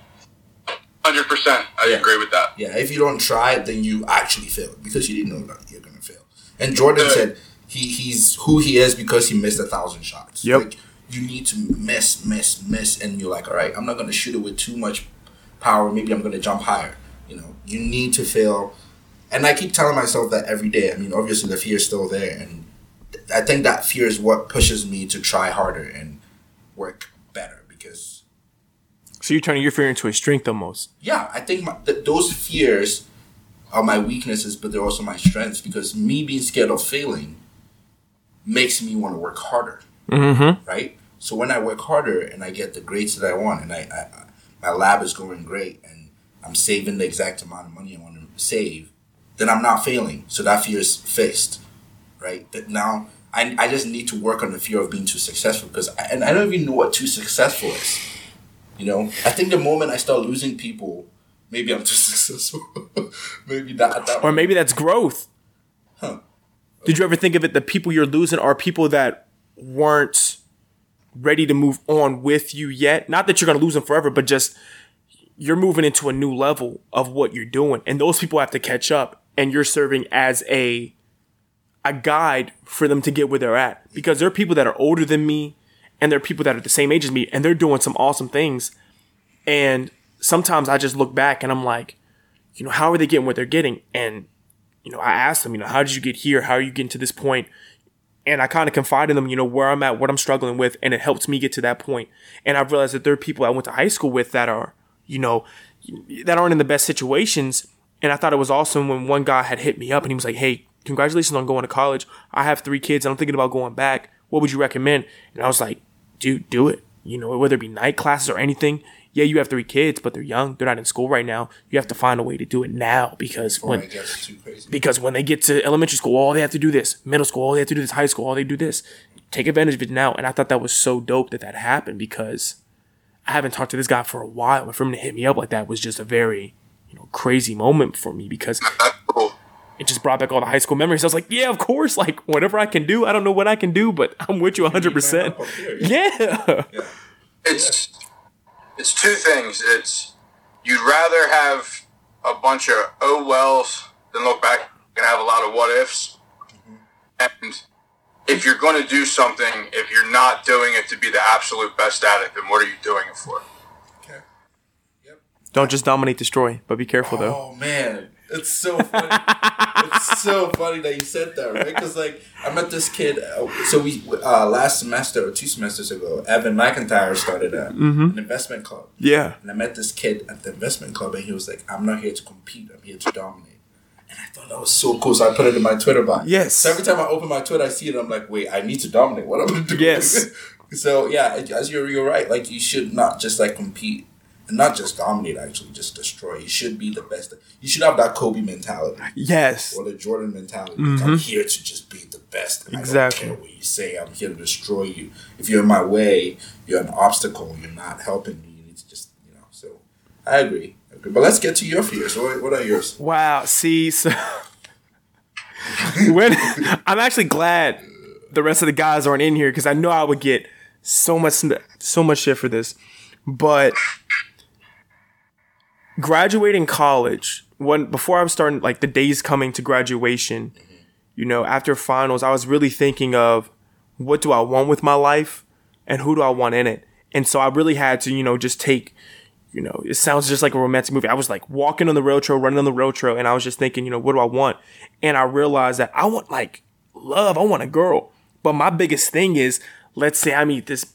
Hundred percent. I Yeah. agree with that. Yeah, if you don't try, then you actually failed because you didn't know that you're gonna fail. And Jordan said he he's who he is because he missed a thousand shots. Yep. Like you need to miss, miss, miss, and you're like, all right, I'm not gonna shoot it with too much power. Maybe I'm gonna jump higher. You know, you need to fail. And I keep telling myself that every day. I mean, obviously the fear is still there, and I think that fear is what pushes me to try harder and work better because So you're turning your fear into a strength almost. yeah, I think my, th- those fears are my weaknesses, but they're also my strengths because me being scared of failing makes me want to work harder, Mm-hmm. right? So when I work harder and I get the grades that I want, and I, I, my lab is going great, and I'm saving the exact amount of money I want to save, then I'm not failing. So that fear is fixed, right? But now I, I just need to work on the fear of being too successful because I, and I don't even know what too successful is. You know, I think the moment I start losing people, maybe I'm too *laughs* successful. maybe that, that Or maybe that's growth. Huh. Did you ever think of it? The people you're losing are people that weren't ready to move on with you yet. Not that you're going to lose them forever, but just you're moving into a new level of what you're doing, and those people have to catch up. And you're serving as a a guide for them to get where they're at because there are people that are older than me, and there are people that are the same age as me, and they're doing some awesome things. And sometimes I just look back and I'm like, you know, how are they getting what they're getting? And you know, I ask them, you know, how did you get here? How are you getting to this point? And I kind of confide in them, you know, where I'm at, what I'm struggling with, and it helps me get to that point. And I've realized that there are people I went to high school with that are, you know, that aren't in the best situations. And I thought it was awesome when one guy had hit me up and he was like, Hey, congratulations on going to college. I have three kids and I'm thinking about going back. What would you recommend? And I was like, dude, do it. You know, whether it be night classes or anything. Yeah, you have three kids, but they're young. They're not in school right now. You have to find a way to do it now because when it too crazy. because when they get to elementary school, all they have to do this. Middle school, all they have to do this. High school, all they do this. Take advantage of it now. And I thought that was so dope that that happened because I haven't talked to this guy for a while. And for him to hit me up like that was just a very, you know, crazy moment for me because That's *laughs* cool. It just brought back all the high school memories. I was like, yeah, of course. Like whatever I can do, I don't know what I can do, but I'm with you 100. percent Up here. *laughs* Yeah. It's it's two things. It's you'd rather have a bunch of oh wells than look back and have a lot of what ifs. Mm-hmm. And if you're going to do something, if you're not doing it to be the absolute best at it, then what are you doing it for? Okay. Yep. Don't just dominate, destroy, but be careful though. Oh man, it's so funny. it's so funny that you said that, right? Because like I met this kid. Uh, so we uh, last semester or two semesters ago, Evan McIntyre started a, an investment club, Yeah. and I met this kid at the investment club, and he was like, "I'm not here to compete. I'm here to dominate." And I thought that was so cool, so I put it in my Twitter bio. Yes. So every time I open my Twitter, I see it. I'm like, "Wait, I need to dominate. What am I doing?" Yes. *laughs* so yeah, as you're you're right. Like you should not just like compete and not just dominate. Actually, just destroy. You should be the best. You should have that Kobe mentality Yes. or the Jordan mentality. Like, I'm mm-hmm. here to just be the best. Exactly. I don't care what you say. I'm here to destroy you. If you're in my way, you're an obstacle. You're not helping me. You need to just, you know. So I agree. I agree. But let's get to your fears. What, what are yours? Wow. See, so *laughs* when I'm actually glad the rest of the guys aren't in here because I know I would get so much so much shit for this. But graduating college, when before I was starting like the days coming to graduation, mm-hmm. you know, after finals, I was really thinking of what do I want with my life and who do I want in it. And so I really had to, you know, just take you know, it sounds just like a romantic movie. I was like walking on the rail trail, running on the rail trail, and I was just thinking, you know, what do I want? And I realized that I want like love. I want a girl. But my biggest thing is, let's say I meet this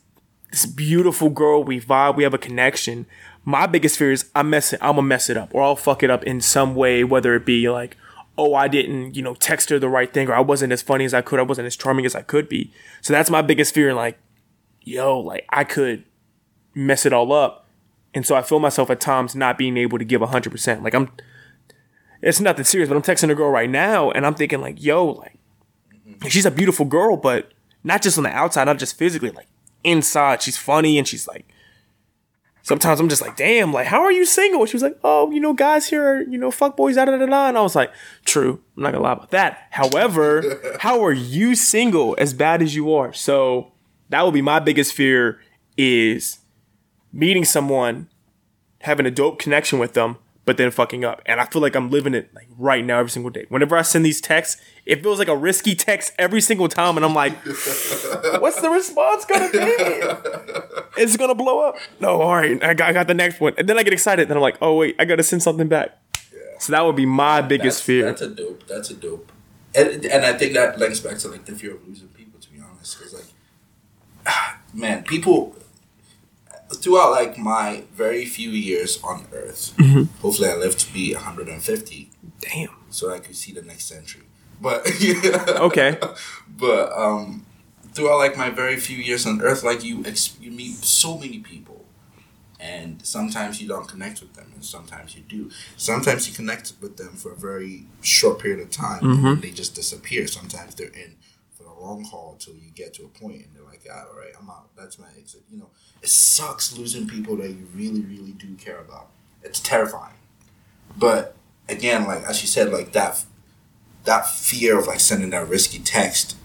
this beautiful girl, we vibe, we have a connection. My biggest fear is I mess it, I'm gonna mess it up, or I'll fuck it up in some way, whether it be like, oh, I didn't, you know, text her the right thing, or I wasn't as funny as I could, I wasn't as charming as I could be. So that's my biggest fear, and like, yo, like I could mess it all up. And so I feel myself at times not being able to give 100%. Like I'm, it's nothing serious, but I'm texting a girl right now and I'm thinking like, yo, like, she's a beautiful girl, but not just on the outside, not just physically, like inside, she's funny and she's like, sometimes I'm just like, damn, like, how are you single? She was like, oh, you know, guys here are, you know, fuck boys, da da da da. And I was like, true. I'm not gonna lie about that. However, *laughs* how are you single as bad as you are? So that would be my biggest fear is meeting someone, having a dope connection with them, but then fucking up. And I feel like I'm living it like right now every single day. Whenever I send these texts, it feels like a risky text every single time, and I'm like, *laughs* what's the response gonna be? It's gonna blow up. No, all right, I got, I got the next one, and then I get excited. Then I'm like, oh wait, I gotta send something back. So that would be my biggest that's, fear. That's a dope. That's a dope. And, and I think that links back to like the fear of losing people. To be honest, because like, *sighs* man, people throughout like my very few years on Earth. Mm-hmm. Hopefully, I live to be 150, Damn. so I could see the next century. But *laughs* Okay. but um, throughout like my very few years on Earth, like you, ex- you meet so many people, and sometimes you don't connect with them, and sometimes you do. Sometimes you connect with them for a very short period of time, and they just disappear. Sometimes they're in for the long haul till you get to a point, and like, "All right, I'm out. That's my exit." You know, it sucks losing people that you really, really do care about. It's terrifying, but again, like as you said, like that that fear of like sending that risky text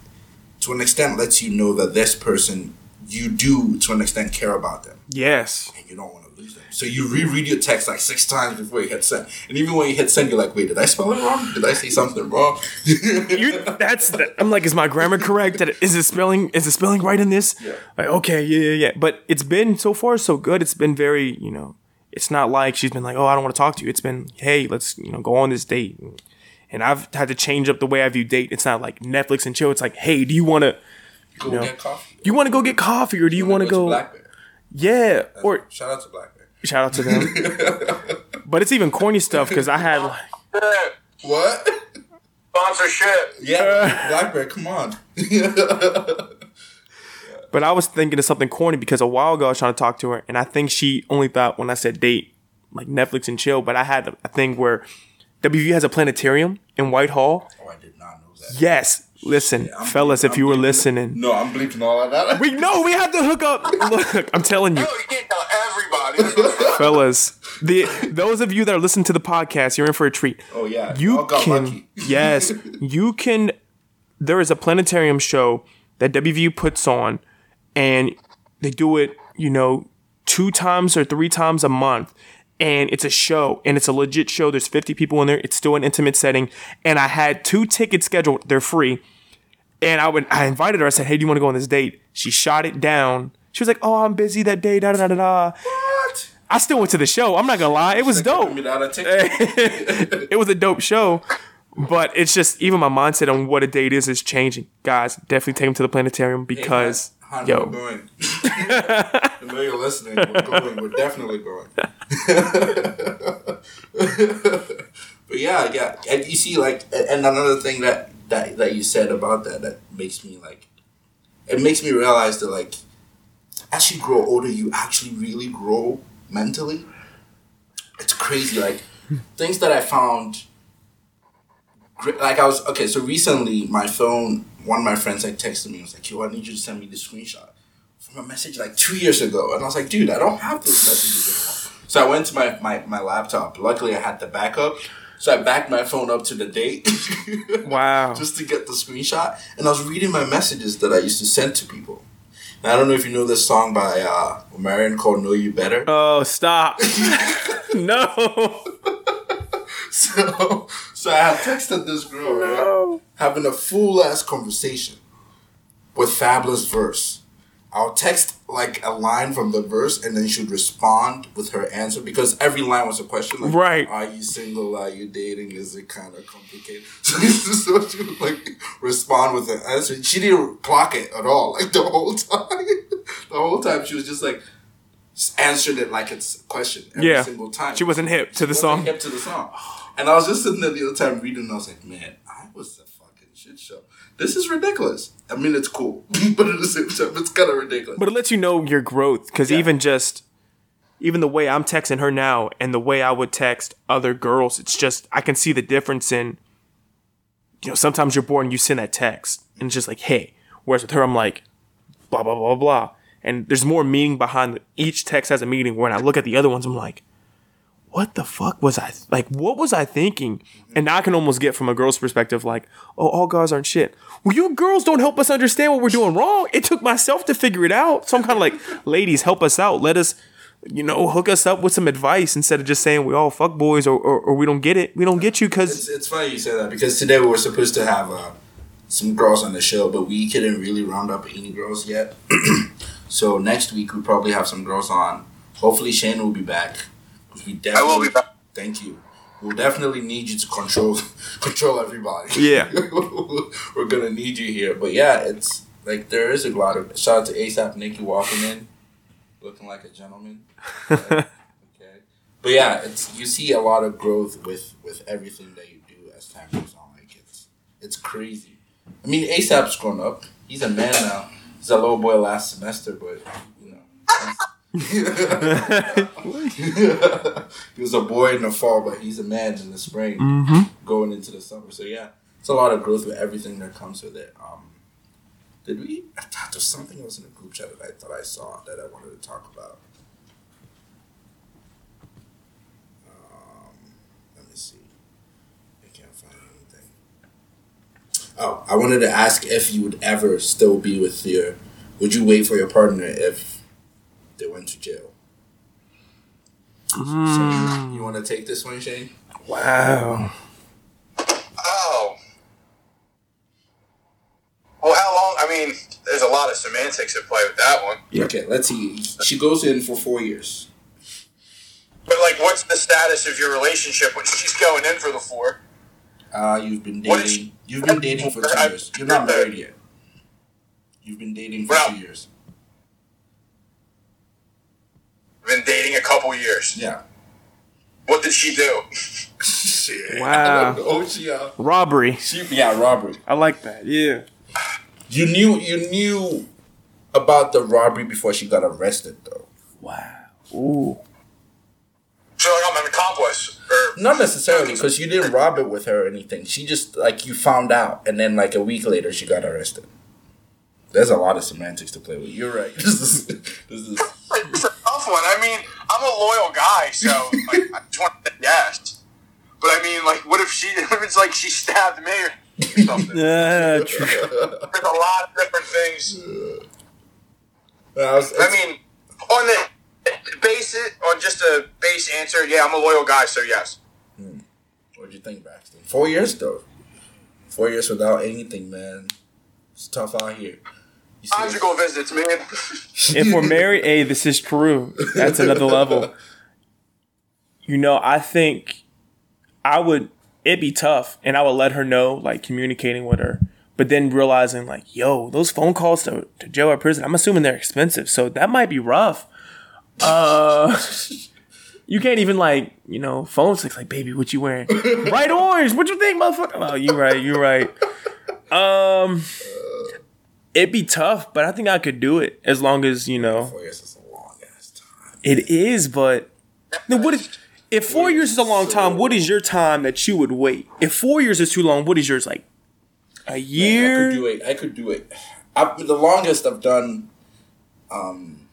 to an extent lets you know that this person you do to an extent care about them Yes. and you don't want to lose them. So you reread your text like six times before you hit send. And even when you hit send, you're like, wait, did I spell it wrong? Did I say something wrong? *laughs* You, that's the, I'm like, is my grammar correct? Is it spelling? Is the spelling right in this? Yeah. Like, okay, yeah, yeah, yeah. But it's been so far so good. It's been very, you know, it's not like she's been like, oh, I don't want to talk to you. It's been, hey, let's, you know, go on this date. and I've had to change up the way I view date. It's not like Netflix and chill. It's like, hey, do you want to Go know, get coffee. you want to go get coffee or do you want to go? Black Bear. Yeah, or Shout out to Black Bear. shout out to them. *laughs* but it's even corny stuff because I had like, What? Sponsorship. Yeah, *laughs* Black Bear. Come on. *laughs* but I was thinking of something corny because a while ago I was trying to talk to her, and I think she only thought when I said date like Netflix and chill. But I had a thing where WV has a planetarium in Whitehall. oh, I did not know that. Yes, listen, fellas, bleeping- if you I'm were bleeping- listening, No, I'm bleeping all of that. we know we have to hook up. *laughs* Look, I'm telling you. No, you can't tell everybody. *laughs* *laughs* fellas. The those of you that are listening to the podcast, you're in for a treat. Oh yeah, You can lucky. yes, you can. There is a planetarium show that WVU puts on, and they do it, you know, two times or three times a month. And it's a show, and it's a legit show. There's 50 people in there. It's still an intimate setting, and I had two tickets scheduled. They're free, and I would I invited her. I said, "Hey, do you want to go on this date?" She shot it down. She was like, "Oh, I'm busy that day." Da da da da. What? I still went to the show. I'm not gonna lie, it was dope. Me that a ticket. *laughs* It was a dope show, but it's just even my mindset on what a date is is changing. Guys, definitely take them to the planetarium because we're yo, going. *laughs* I know you're listening. We're going. We're definitely going. *laughs* but yeah, yeah, and you see, like, and another thing that that that you said about that that makes me like, it makes me realize that like, as you grow older, you actually really grow mentally. It's crazy, like *laughs* things that I found. Like I was okay, so recently my phone, one of my friends like texted me, and was like, "Yo, I need you to send me the screenshot from a message like two years ago," and I was like, "Dude, I don't have those messages anymore." So I went to my my, my laptop. Luckily, I had the backup, so I backed my phone up to the date. *laughs* *laughs* wow. just to get the screenshot. And I was reading my messages that I used to send to people. And I don't know if you know this song by uh, Omarion called "Know You Better." Oh, stop! *laughs* no, So, so I had texted this girl, right? no. having a full ass conversation with Fabolous verse. I'll text like a line from the verse, and then she'd respond with her answer because every line was a question. Like, Right. Are you single? Are you dating? Is it kind of complicated? *laughs* so she *laughs* would like respond with an answer. She didn't clock it at all. Like the whole *laughs* time, the whole time she was just like answered it like it's a question every Yeah. single time. She wasn't hip to the Wasn't song. hip to the song. And I was just sitting there the other time reading, and I was like, man, I was a fucking shit show. This is ridiculous. I mean, it's cool, *laughs* but at the same time, it's kind of ridiculous. But it lets you know your growth because Yeah. even just even the way I'm texting her now and the way I would text other girls, it's just I can see the difference in. You know, sometimes you're bored and you send that text and it's just like, hey. Whereas with her, I'm like, blah blah blah blah, and there's more meaning behind each text has a meaning. When I look at the other ones, I'm like, what the fuck was I like? What was I thinking? And now I can almost get from a girl's perspective, like, oh, all guys aren't shit. Well, you girls don't help us understand what we're doing wrong. It took myself to figure it out. So I'm kind of like, ladies, help us out. Let us, you know, hook us up with some advice instead of just saying we all fuck boys or, or, or we don't get it. We don't get you because it's funny you say that because today we were supposed to have uh, some girls on the show, but we couldn't really round up any girls yet. *clears throat* so next week we probably have some girls on. Hopefully Shane will be back. We I definitely, will be back. Thank you. We'll definitely need you to control *laughs* control everybody. Yeah. *laughs* We're gonna need you here. But yeah, it's like there is a lot of shout out to ASAP Nikki walking in, looking like a gentleman. *laughs* okay. But yeah, it's you see a lot of growth with with everything that you do as time goes on. Like it's it's crazy. I mean ASAP's grown up. He's a man now. He's a little boy last semester, but you know. He was a boy in the fall, but he's a man in the spring, going into the summer. So yeah, it's a lot of growth with everything that comes with it. Um, did we? I thought there was something else in the group chat that I thought I saw that I wanted to talk about. Um, let me see. I can't find anything. Oh, I wanted to ask if you would ever still be with your. Would you wait for your partner if they went to jail? So, you want to take this one, Shane? wow. Oh. Well, how long? I mean, there's a lot of semantics at play with that one. Okay, let's see. She goes in for four years. But like, what's the status of your relationship when she's going in for the four? Uh, you've been What is- dating. You've been dating for two years. You're not married yet. You've been dating for Well- two years. Been dating a couple years. Yeah. What did she do? Shit. Wow. I. *laughs* She, uh, Robbery. she, yeah, robbery. I like that. Yeah. You knew you knew about the robbery before she got arrested, though. Wow. Ooh. So like I'm an accomplice, or Not necessarily because you didn't rob it with her or anything. She just like you found out, and then like a week later, she got arrested. There's a lot of semantics to play with. You're right. *laughs* This is this is Like, it's a tough one. I mean, I'm a loyal guy, so *laughs* like, I just want to say yes. But I mean, like, what if she? *laughs* If it's like she stabbed me or something? *laughs* Yeah, true. There's a lot of different things. I, was, I mean, on the base it on just a base answer, yeah, I'm a loyal guy, so yes. Hmm. what'd you think, Baxter? Four years though. Four years without anything, man. It's tough out here. Conjugal visits, man. if we're married, hey, this is true. That's another level. You know, I think I would. It'd be tough, and I would let her know, like communicating with her. But then realizing, like, yo, those phone calls to, to jail or prison, I'm assuming they're expensive, so that might be rough. Uh, *laughs* you can't even like, you know, phone sex. Like, baby, what you wearing? Bright orange. What you think, motherfucker? Oh, you right. You right. Um, it'd be tough, but I think I could do it as long as you know. Four years is a long ass time. It is, but then what is if four years is a long time? What is your time that you would wait? If four years is too long, what is yours like? A year? I could do it. I could do it. I, the longest I've done, um,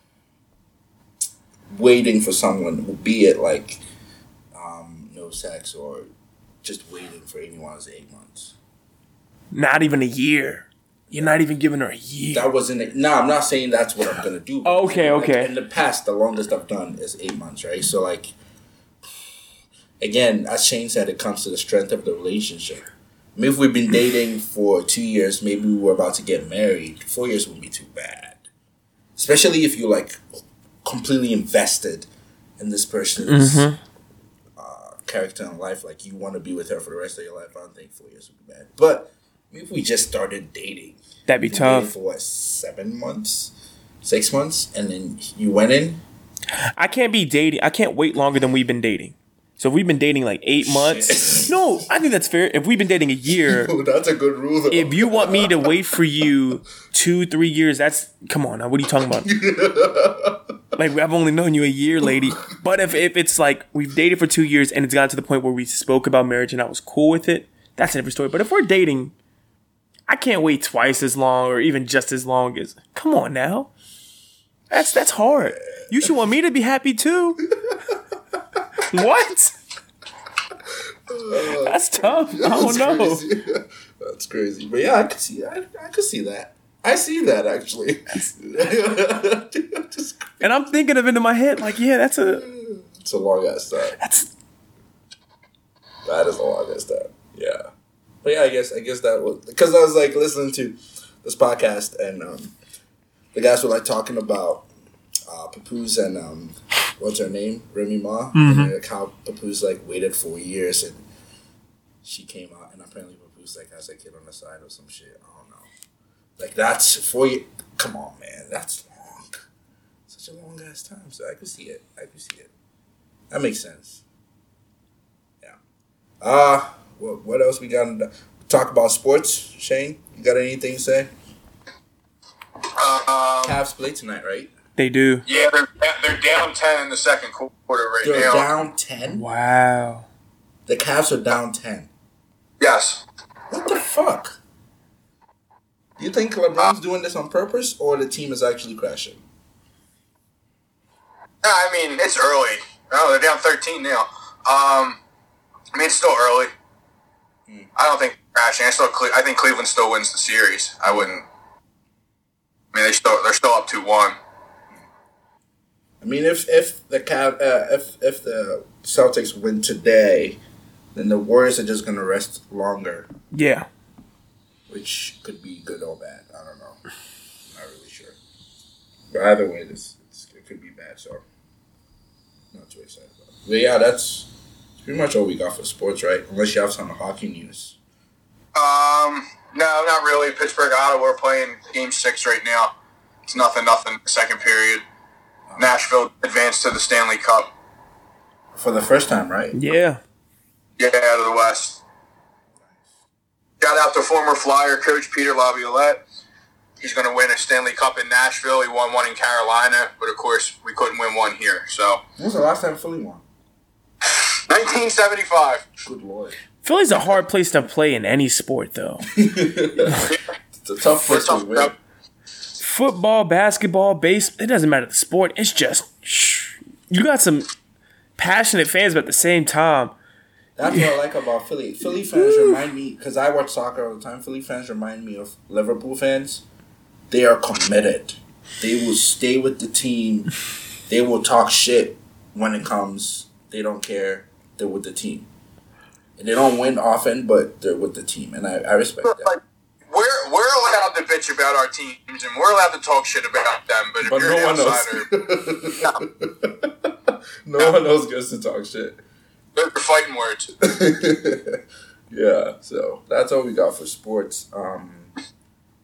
waiting for someone, be it like, um, no sex or just waiting for anyone is eight months. Not even a year. You're not even giving her a year. That wasn't it. No, I'm not saying that's what I'm gonna do. Okay, Like, okay. in the past, the longest I've done is eight months, right? So like, again, as Shane said, it comes to the strength of the relationship. Maybe if we've been dating for two years, maybe we were about to get married. Four years wouldn't be too bad, especially if you like completely invested in this person's Mhm. uh, character and life. Like you want to be with her for the rest of your life. I don't think four years would be bad. But if we just started dating. That'd be tough. For what, seven months, six months, and then you went in. I can't be dating. I can't wait longer than we've been dating. So if we've been dating like eight months. *laughs* No, I think that's fair. If we've been dating a year, *laughs* Oh, that's a good rule. Though. if you want me to wait for you two, three years, that's come on now. What are you talking about? *laughs* like I've only known you a year, lady. But if, if it's like we've dated for two years and it's gotten to the point where we spoke about marriage and I was cool with it, that's a different story. But if we're dating, I can't wait twice as long or even just as long as come on now. That's that's hard. You should want me to be happy too. *laughs* what? Uh, that's tough. I don't know. *laughs* That's crazy. But yeah, I could see. I, I could see that. I see that actually. *laughs* And I'm thinking of it in my head, like, yeah, that's a it's a long ass time. that's That is a long ass time. Yeah. But yeah, I guess I guess that was because I was like listening to this podcast and um, the guys were like talking about uh, Papoose and um, what's her name, Remy Ma, and like how Papoose like waited four years and she came out and apparently Papoose like has a kid on the side or some shit. I don't know. Like that's four. Year- Come on, man, that's long. Such a long ass time. So I could see it. I could see it. That makes sense. Yeah. Uh, what, what else we got? to Talk about sports, Shane. You got anything to say? Um, Cavs play tonight, right? they do. yeah, they're they're down ten in the second quarter right now. They're now. down ten. Wow. The Cavs are down ten. Yes. What the fuck? Do you think LeBron's doing this on purpose, or the team is actually crashing? No, I mean it's early. Oh, they're down thirteen now. Um, I mean it's still early. I don't think crashing. I still Cle- I think Cleveland still wins the series. I wouldn't. I mean they still they're still up two one. I mean, if if the Cav, uh, if if the Celtics win today, then the Warriors are just gonna rest longer, Yeah. which could be good or bad. I don't know. Not really sure. But either way, this it could be bad. So not too excited about. It. But yeah, that's Pretty much all we got for sports, right? Unless you have some hockey news. Um, no, not really. Pittsburgh, Ottawa, we're playing Game Six right now. It's nothing, nothing. Second period. Nashville advanced to the Stanley Cup. For the first time, right? Yeah. Yeah, out of the West. Shout out to former Flyer coach Peter Laviolette. He's going to win a Stanley Cup in Nashville. He won one in Carolina, but of course we couldn't win one here. So When was the last time Philly won? 1975. Good lord. Philly's a hard place to play in any sport, though. *laughs* It's a tough place to win. Football, basketball, base, it doesn't matter the sport. It's just, shh. you got some passionate fans, but at the same time, That's what I like about Philly. Philly fans remind me because I watch soccer all the time. Philly fans remind me of Liverpool fans. They are committed. They will stay with the team. They will talk shit when it comes. They don't care. They're with the team. And they don't win often, but they're with the team, and I, I respect that. Like, we're, we're allowed to bitch about our teams and we're allowed to talk shit about them, but if you're no an one outsider, else. *laughs* no one else gets to talk shit. they're fighting words. *laughs* yeah, so that's all we got for sports. Um,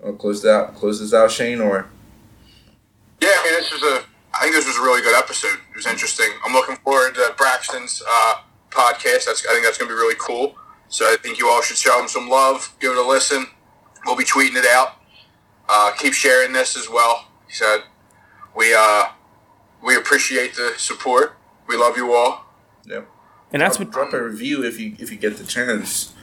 I'll close that. Close this out, Shane, or Yeah, I mean, this was a. I think this was a really good episode. It was interesting. I'm looking forward to Braxton's uh, podcast. That's I think that's going to be really cool. So I think you all should show him some love. Give it a listen. We'll be tweeting it out. Uh, keep sharing this as well. He said, "We uh, we appreciate the support. We love you all." yeah. and that's drop, what drop a review if you if you get the chance.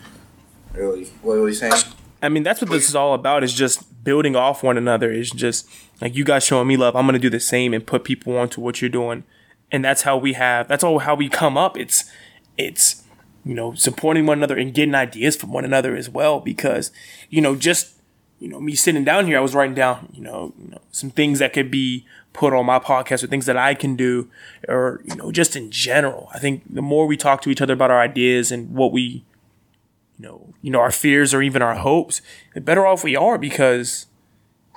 Really, what are you saying? I mean, that's what this is all about. Is just building off one another. Is just like you guys showing me love. I'm gonna do the same and put people onto what you're doing, and that's how we have. That's all how we come up. It's it's you know supporting one another and getting ideas from one another as well. Because you know just you know me sitting down here, I was writing down you know, you know some things that could be put on my podcast or things that I can do, or you know just in general. I think the more we talk to each other about our ideas and what we you know, you know, our fears or even our hopes, the better off we are because,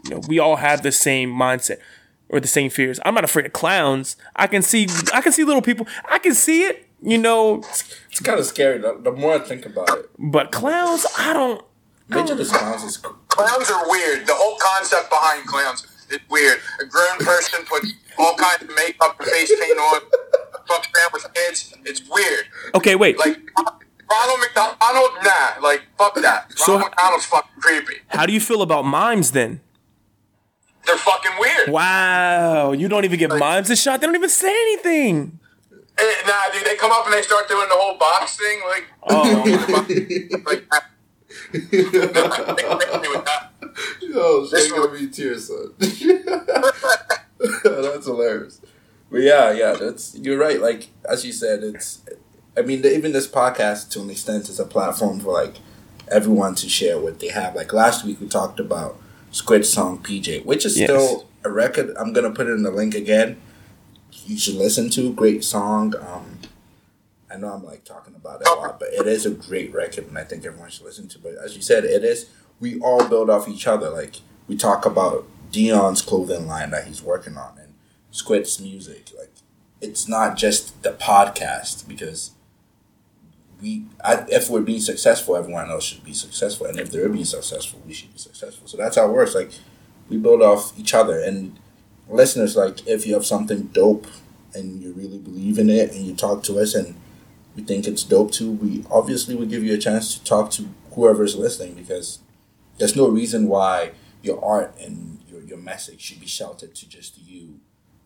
you know, we all have the same mindset or the same fears. I'm not afraid of clowns. I can see, I can see little people. I can see it, you know, It's kind of scary. The, the more I think about it, but clowns, I don't. Major Discounts is cool. Clowns are weird. The whole concept behind clowns is weird. A grown person puts all kinds of makeup and face paint on, fucks around with kids. It's weird. Okay, wait. Like Ronald McDonald, nah, like fuck that. So- Ronald McDonald's fucking creepy. How do you feel about mimes then? They're fucking weird. Wow, you don't even give mimes a shot. They don't even say anything. Eh, Nah, dude, they come up and they start doing the whole box thing, like, Oh, *laughs* like that. *laughs* Oh, This shit, gonna be tears, son. *laughs* that's hilarious. But yeah, yeah, that's you're right. Like as you said, it's. I mean, even this podcast, to an extent, is a platform for like everyone to share what they have. Like last week, we talked about Squid's song "PJ," which is Yes. still a record. I'm gonna put it in the link again. You should listen to. Great song. Um, I know I'm like talking about it a lot, but it is a great record, and I think everyone should listen to. But as you said, it is. We all build off each other. Like we talk about Dion's clothing line that he's working on, and Squid's music. Like it's not just the podcast because we. I, if we're being successful, everyone else should be successful, and if they're being successful, we should be successful. So that's how it works. Like we build off each other, and listeners, like if you have something dope and you really believe in it, and you talk to us and we think it's dope too, we obviously would give you a chance to talk to whoever's listening because there's no reason why your art and your, your message should be sheltered to just you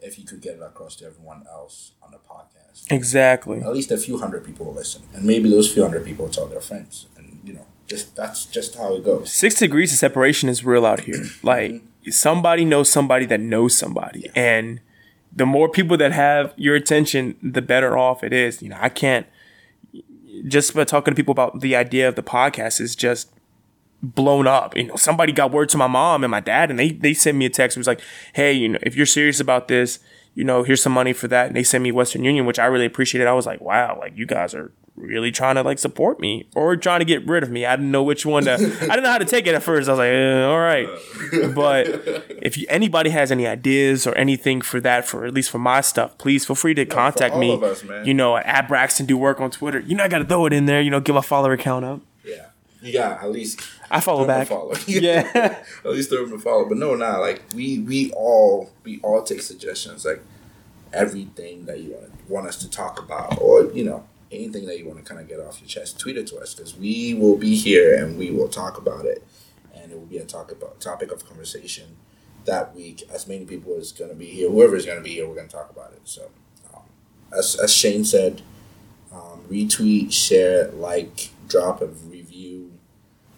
if you could get it across to everyone else on the podcast. exactly. At least a few hundred people will listen. And maybe those few hundred people will tell their friends. And you know, just that's just how it goes. Six degrees of separation is real out here. *clears throat* Like somebody knows somebody that knows somebody, and the more people that have your attention, the better off it is. You know, I can't just by talking to people about the idea of the podcast is just blown up. You know, somebody got word to my mom and my dad, and they they sent me a text. It was like, hey, you know, if you're serious about this, you know, here's some money for that. And they sent me Western Union, which I really appreciated. I was like, wow, like you guys are really trying to like support me or trying to get rid of me. I didn't know which one to. I didn't know how to take it at first. I was like, eh, all right. But if you, anybody has any ideas or anything for that, for at least for my stuff, please feel free to contact me. us. You know, at Braxton do work on Twitter. You know, I got to throw it in there. You know, get my follower account up. Yeah. You got at least I follow back. Follow. *laughs* Yeah. *laughs* at least throw him a follow. But no, nah. Like we we all we all take suggestions. Like everything that you want want us to talk about, or you know anything that you want to kind of get off your chest, tweet it to us because we will be here and we will talk about it, and it will be a talk about topic of conversation that week. As many people is going to be here, whoever is going to be here, we're going to talk about it. So, um, as as Shane said, um, retweet, share, like, drop a review,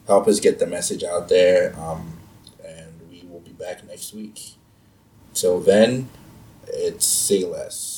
help us get the message out there, um, and we will be back next week. Till then, it's say less.